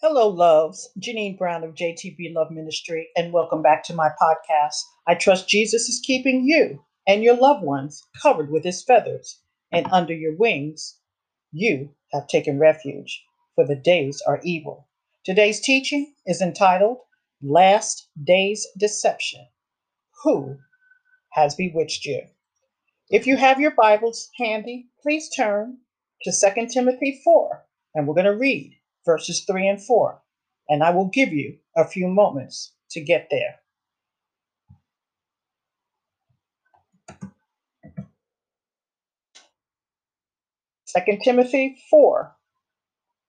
Hello, loves. Janine Brown of JTB Love Ministry, and welcome back to my podcast. I trust Jesus is keeping you and your loved ones covered with his feathers, and under your wings, you have taken refuge, for the days are evil. Today's teaching is entitled Last Day's Deception Who has bewitched you? If you have your Bibles handy, please turn to Second Timothy 4, and we're going to read verses 3 and 4. And I will give you a few moments to get there. Second Timothy 4,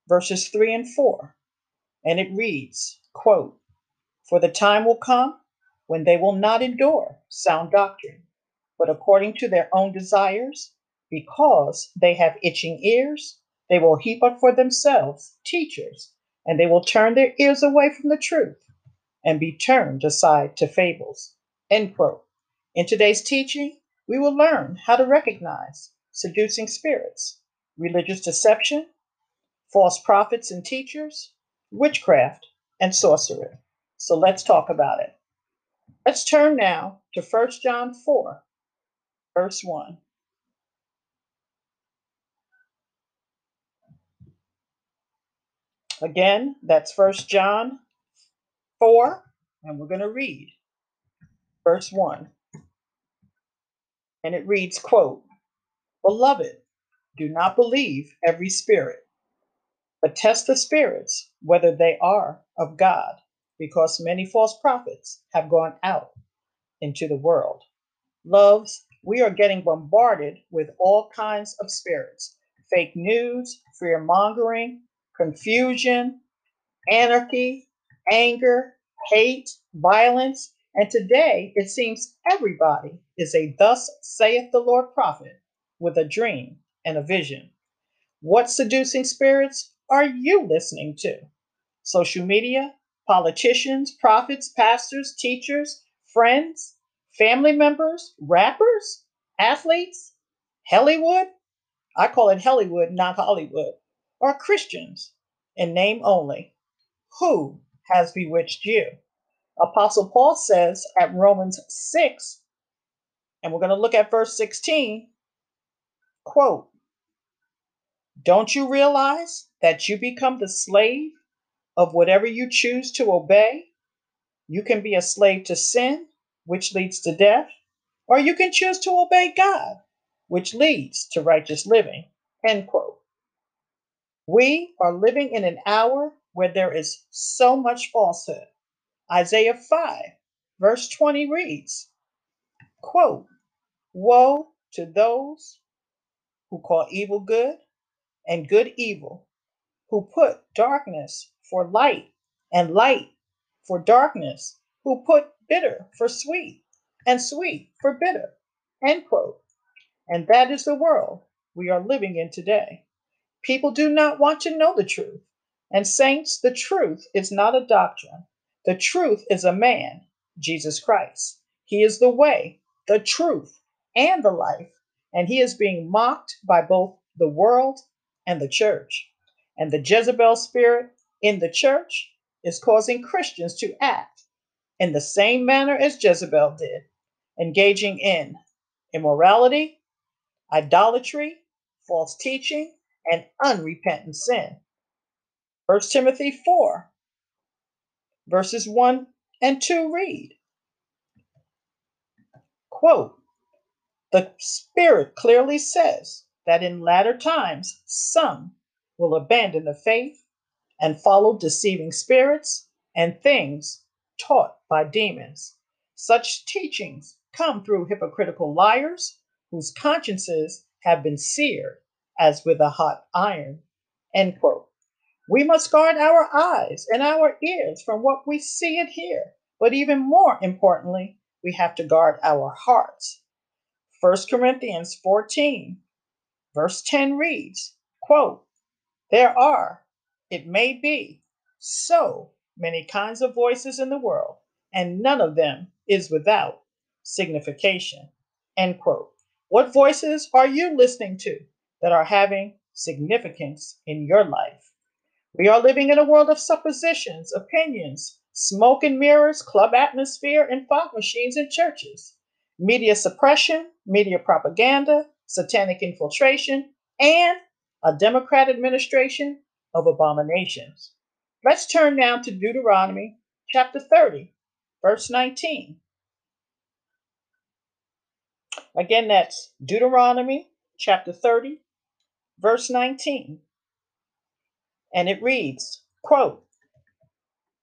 verses 3 and 4. And it reads, quote, For the time will come when they will not endure sound doctrine, but according to their own desires, because they have itching ears, they will heap up for themselves teachers, and they will turn their ears away from the truth and be turned aside to fables. End quote. In today's teaching, we will learn how to recognize seducing spirits, religious deception, false prophets and teachers, witchcraft, and sorcery. So let's talk about it. Let's turn now to 1 John 4, verse 1. Again, that's First John 4, and we're going to read verse 1. And it reads, quote, Beloved, do not believe every spirit, but test the spirits whether they are of God, because many false prophets have gone out into the world. Loves, we are getting bombarded with all kinds of spirits fake news, fear mongering, confusion, anarchy, anger, hate, violence, and today it seems everybody is a thus saith the Lord prophet with a dream and a vision. What seducing spirits are you listening to? Social media, politicians, prophets, pastors, teachers, friends, family members, rappers, athletes, Hollywood? I call it Hollywood, not Hollywood or Christians in name only. Who has bewitched you? Apostle Paul says at Romans 6, and we're going to look at verse 16, quote, Don't you realize that you become the slave of whatever you choose to obey? You can be a slave to sin, which leads to death, or you can choose to obey God, which leads to righteous living. End quote. We are living in an hour where there is so much falsehood. Isaiah 5, verse 20 reads, quote, Woe to those who call evil good and good evil, who put darkness for light and light for darkness, who put bitter for sweet and sweet for bitter. End quote. And that is the world we are living in today. People do not want to know the truth. And, saints, the truth is not a doctrine. The truth is a man, Jesus Christ. He is the way, the truth, and the life. And he is being mocked by both the world and the church. And the Jezebel spirit in the church is causing Christians to act in the same manner as Jezebel did, engaging in immorality, idolatry, false teaching, and unrepentant sin. 1 Timothy 4, verses 1 and 2 read, quote, The Spirit clearly says that in latter times some will abandon the faith and follow deceiving spirits and things taught by demons. Such teachings come through hypocritical liars whose consciences have been seared as with a hot iron. End quote. We must guard our eyes and our ears from what we see and hear. But even more importantly, we have to guard our hearts. 1 Corinthians 14, verse 10 reads, quote, There are, it may be, so many kinds of voices in the world, and none of them is without signification. End quote. What voices are you listening to? That are having significance in your life. We are living in a world of suppositions, opinions, smoke and mirrors, club atmosphere, and fog machines in churches, media suppression, media propaganda, satanic infiltration, and a Democrat administration of abominations. Let's turn now to Deuteronomy chapter 30, verse 19. Again, that's Deuteronomy chapter 30, verse 19. And it reads, quote,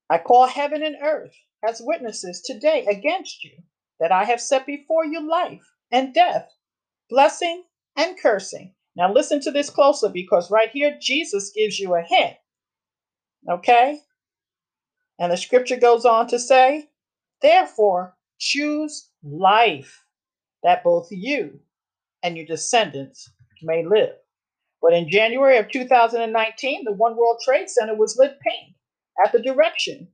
I call heaven and earth as witnesses today against you that I have set before you life and death, blessing and cursing. Now listen to this closer because right here Jesus gives you a hint. Okay? And the scripture goes on to say, Therefore, choose life that both you and your descendants may live. But in January of 2019, the One World Trade Center was lit pink at the direction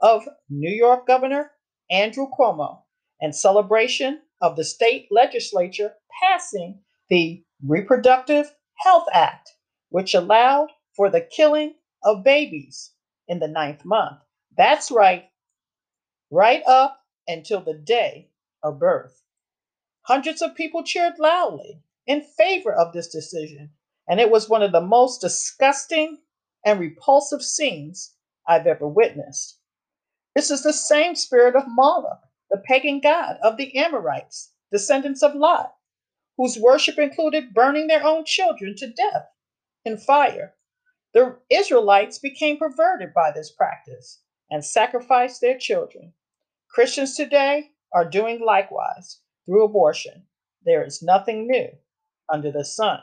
of New York Governor Andrew Cuomo in celebration of the state legislature passing the Reproductive Health Act, which allowed for the killing of babies in the ninth month. That's right, right up until the day of birth. Hundreds of people cheered loudly in favor of this decision, and it was one of the most disgusting and repulsive scenes I've ever witnessed. This is the same spirit of Moloch, the pagan god of the Amorites, descendants of Lot, whose worship included burning their own children to death in fire. The Israelites became perverted by this practice and sacrificed their children. Christians today are doing likewise through abortion. There is nothing new under the sun.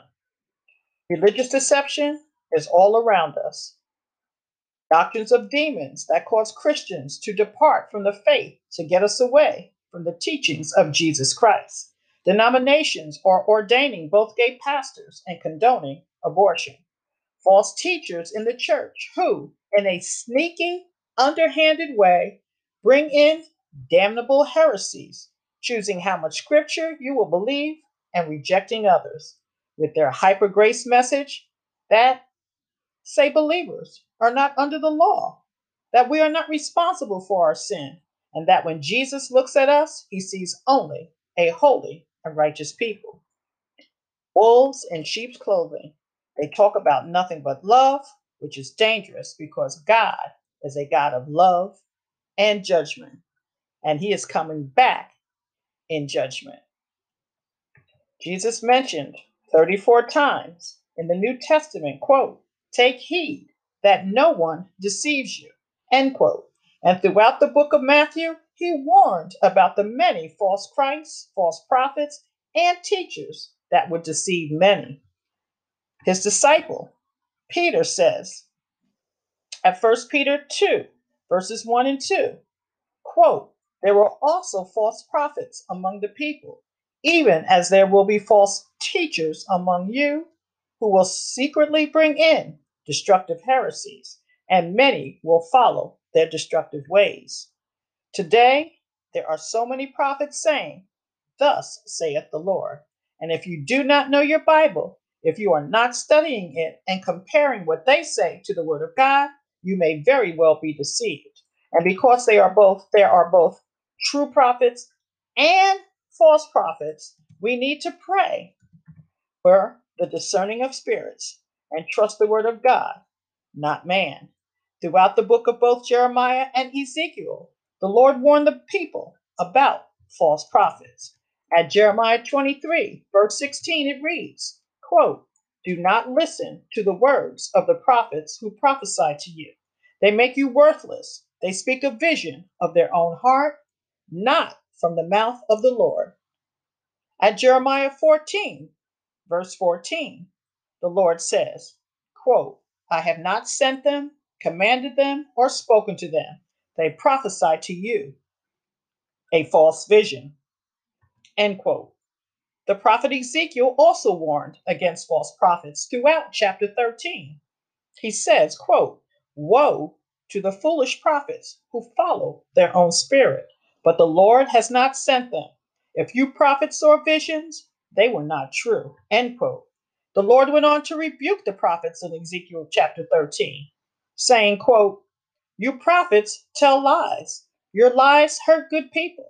Religious deception is all around us. Doctrines of demons that cause Christians to depart from the faith to get us away from the teachings of Jesus Christ. Denominations are ordaining both gay pastors and condoning abortion. False teachers in the church who, in a sneaky, underhanded way, bring in damnable heresies, choosing how much scripture you will believe and rejecting others. With their hyper grace message that say believers are not under the law, that we are not responsible for our sin, and that when Jesus looks at us, he sees only a holy and righteous people. Wolves in sheep's clothing. They talk about nothing but love, which is dangerous because God is a God of love and judgment, and he is coming back in judgment. Jesus mentioned 34 times in the New Testament, quote, take heed that no one deceives you, end quote. And throughout the book of Matthew, he warned about the many false Christs, false prophets, and teachers that would deceive many. His disciple, Peter, says at 1 Peter 2, verses 1 and 2, quote, There were also false prophets among the people, even as there will be false teachers among you who will secretly bring in destructive heresies, and many will follow their destructive ways. Today, there are so many prophets saying, Thus saith the Lord. And if you do not know your Bible, if you are not studying it and comparing what they say to the Word of God, you may very well be deceived. And because they are both, there are both true prophets and false prophets, we need to pray for the discerning of spirits and trust the Word of God, not man. Throughout the book of both Jeremiah and Ezekiel, the Lord warned the people about false prophets. At Jeremiah 23, verse 16, it reads, quote, Do not listen to the words of the prophets who prophesy to you. They make you worthless. They speak a vision of their own heart, not from the mouth of the Lord. At Jeremiah 14, verse 14, the Lord says, quote, I have not sent them, commanded them, or spoken to them. They prophesy to you a false vision. End quote. The prophet Ezekiel also warned against false prophets throughout chapter 13. He says, quote, Woe to the foolish prophets who follow their own spirit, but the Lord has not sent them. If you prophets saw visions, they were not true. End quote. The Lord went on to rebuke the prophets in Ezekiel chapter 13, saying, quote, You prophets tell lies. Your lies hurt good people.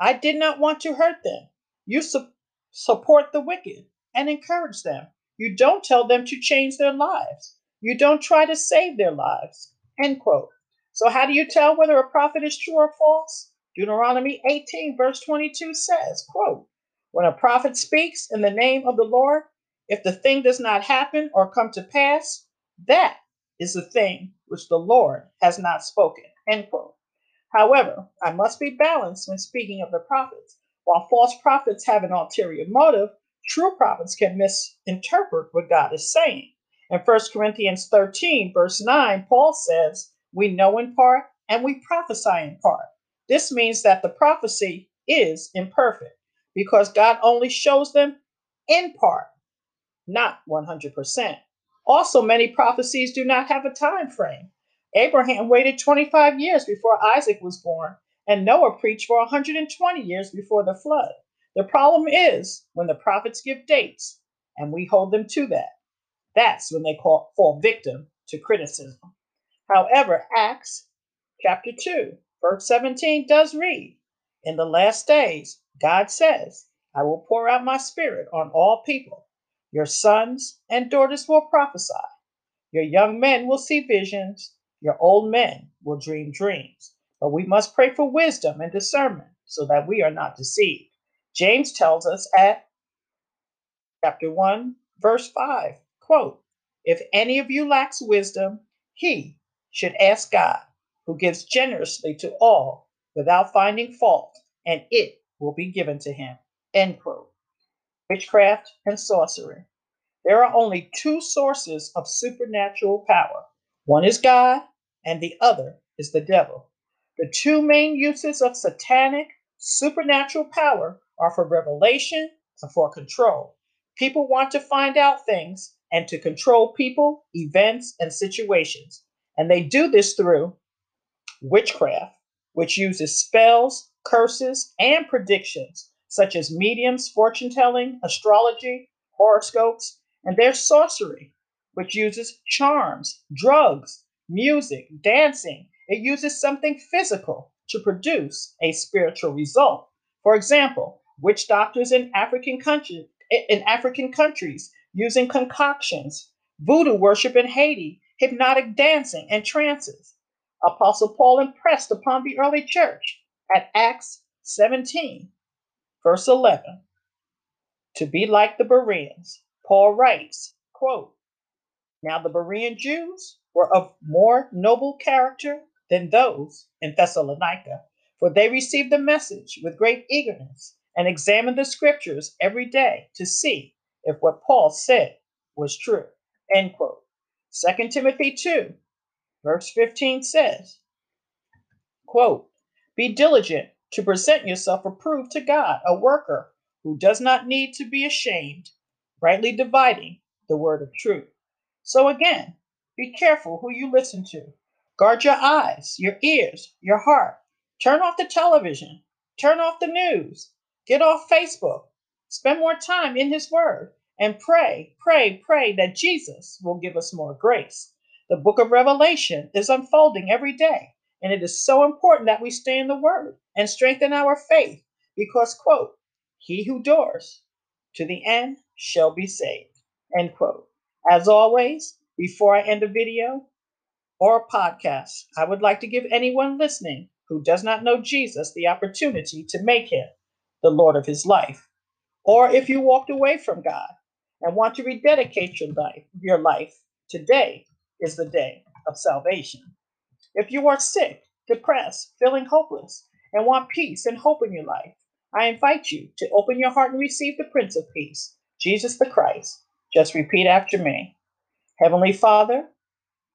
I did not want to hurt them. You su- support the wicked and encourage them. You don't tell them to change their lives. You don't try to save their lives. End quote. So, how do you tell whether a prophet is true or false? Deuteronomy 18, verse 22 says, quote, When a prophet speaks in the name of the Lord, if the thing does not happen or come to pass, that is the thing which the Lord has not spoken. End quote. However, I must be balanced when speaking of the prophets. While false prophets have an ulterior motive, true prophets can misinterpret what God is saying. In 1 Corinthians 13, verse 9, Paul says, We know in part and we prophesy in part. This means that the prophecy is imperfect because God only shows them in part not 100%. Also, many prophecies do not have a time frame. Abraham waited 25 years before Isaac was born, and Noah preached for 120 years before the flood. The problem is when the prophets give dates and we hold them to that. That's when they call, fall victim to criticism. However, Acts chapter 2, verse 17 does read In the last days, God says, I will pour out my spirit on all people. Your sons and daughters will prophesy. Your young men will see visions. Your old men will dream dreams. But we must pray for wisdom and discernment so that we are not deceived. James tells us at chapter 1, verse 5, quote, If any of you lacks wisdom, he should ask God, who gives generously to all without finding fault, and it will be given to him. End quote witchcraft, and sorcery. There are only two sources of supernatural power one is God, and the other is the devil. The two main uses of satanic supernatural power are for revelation and for control. People want to find out things and to control people, events, and situations. And they do this through witchcraft, which uses spells, curses, and predictions, such as mediums, fortune telling, astrology, horoscopes, and there's sorcery, which uses charms, drugs, music, dancing. It uses something physical to produce a spiritual result. For example, witch doctors in African countries in African countries using concoctions, voodoo worship in Haiti, hypnotic dancing, and trances. Apostle Paul impressed upon the early church at Acts 17, verse 11, to be like the Bereans. Paul writes, quote, Now the Berean Jews were of more noble character than those in Thessalonica, for they received the message with great eagerness and examined the scriptures every day to see if what Paul said was true. End quote. 2 Timothy 2 Verse 15 says, quote, Be diligent to present yourself approved to God, a worker who does not need to be ashamed, rightly dividing the word of truth. So again, be careful who you listen to. Guard your eyes, your ears, your heart. Turn off the television. Turn off the news. Get off Facebook. Spend more time in His Word and pray, pray, pray that Jesus will give us more grace. The book of Revelation is unfolding every day, and it is so important that we stay in the Word and strengthen our faith because, quote, he who endures to the end shall be saved, end quote. As always, before I end a video or a podcast, I would like to give anyone listening who does not know Jesus the opportunity to make him the Lord of his life. Or if you walked away from God and want to rededicate your life, your life, today is the day of salvation. If you are sick, depressed, feeling hopeless, and want peace and hope in your life, I invite you to open your heart and receive the Prince of Peace, Jesus the Christ. Just repeat after me Heavenly Father,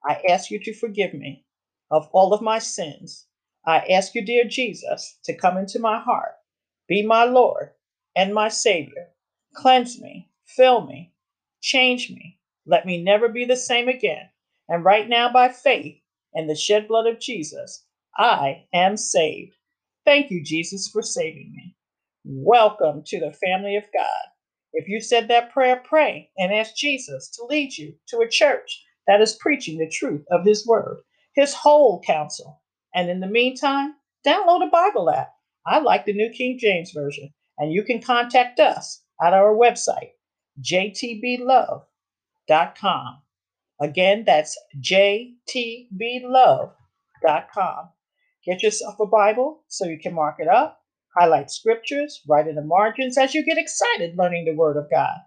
I ask you to forgive me of all of my sins. I ask you, dear Jesus, to come into my heart, be my Lord and my Savior. Cleanse me, fill me, change me. Let me never be the same again. And right now, by faith and the shed blood of Jesus, I am saved. Thank you, Jesus, for saving me. Welcome to the family of God. If you said that prayer, pray and ask Jesus to lead you to a church that is preaching the truth of His Word, His whole counsel. And in the meantime, download a Bible app. I like the New King James Version, and you can contact us at our website, jtblove.com. Again, that's jtblove.com. Get yourself a Bible so you can mark it up, highlight scriptures, write in the margins as you get excited learning the Word of God.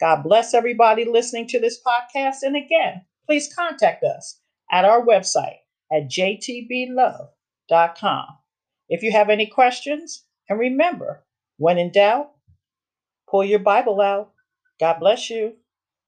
God bless everybody listening to this podcast. And again, please contact us at our website at jtblove.com. If you have any questions, and remember, when in doubt, pull your Bible out. God bless you.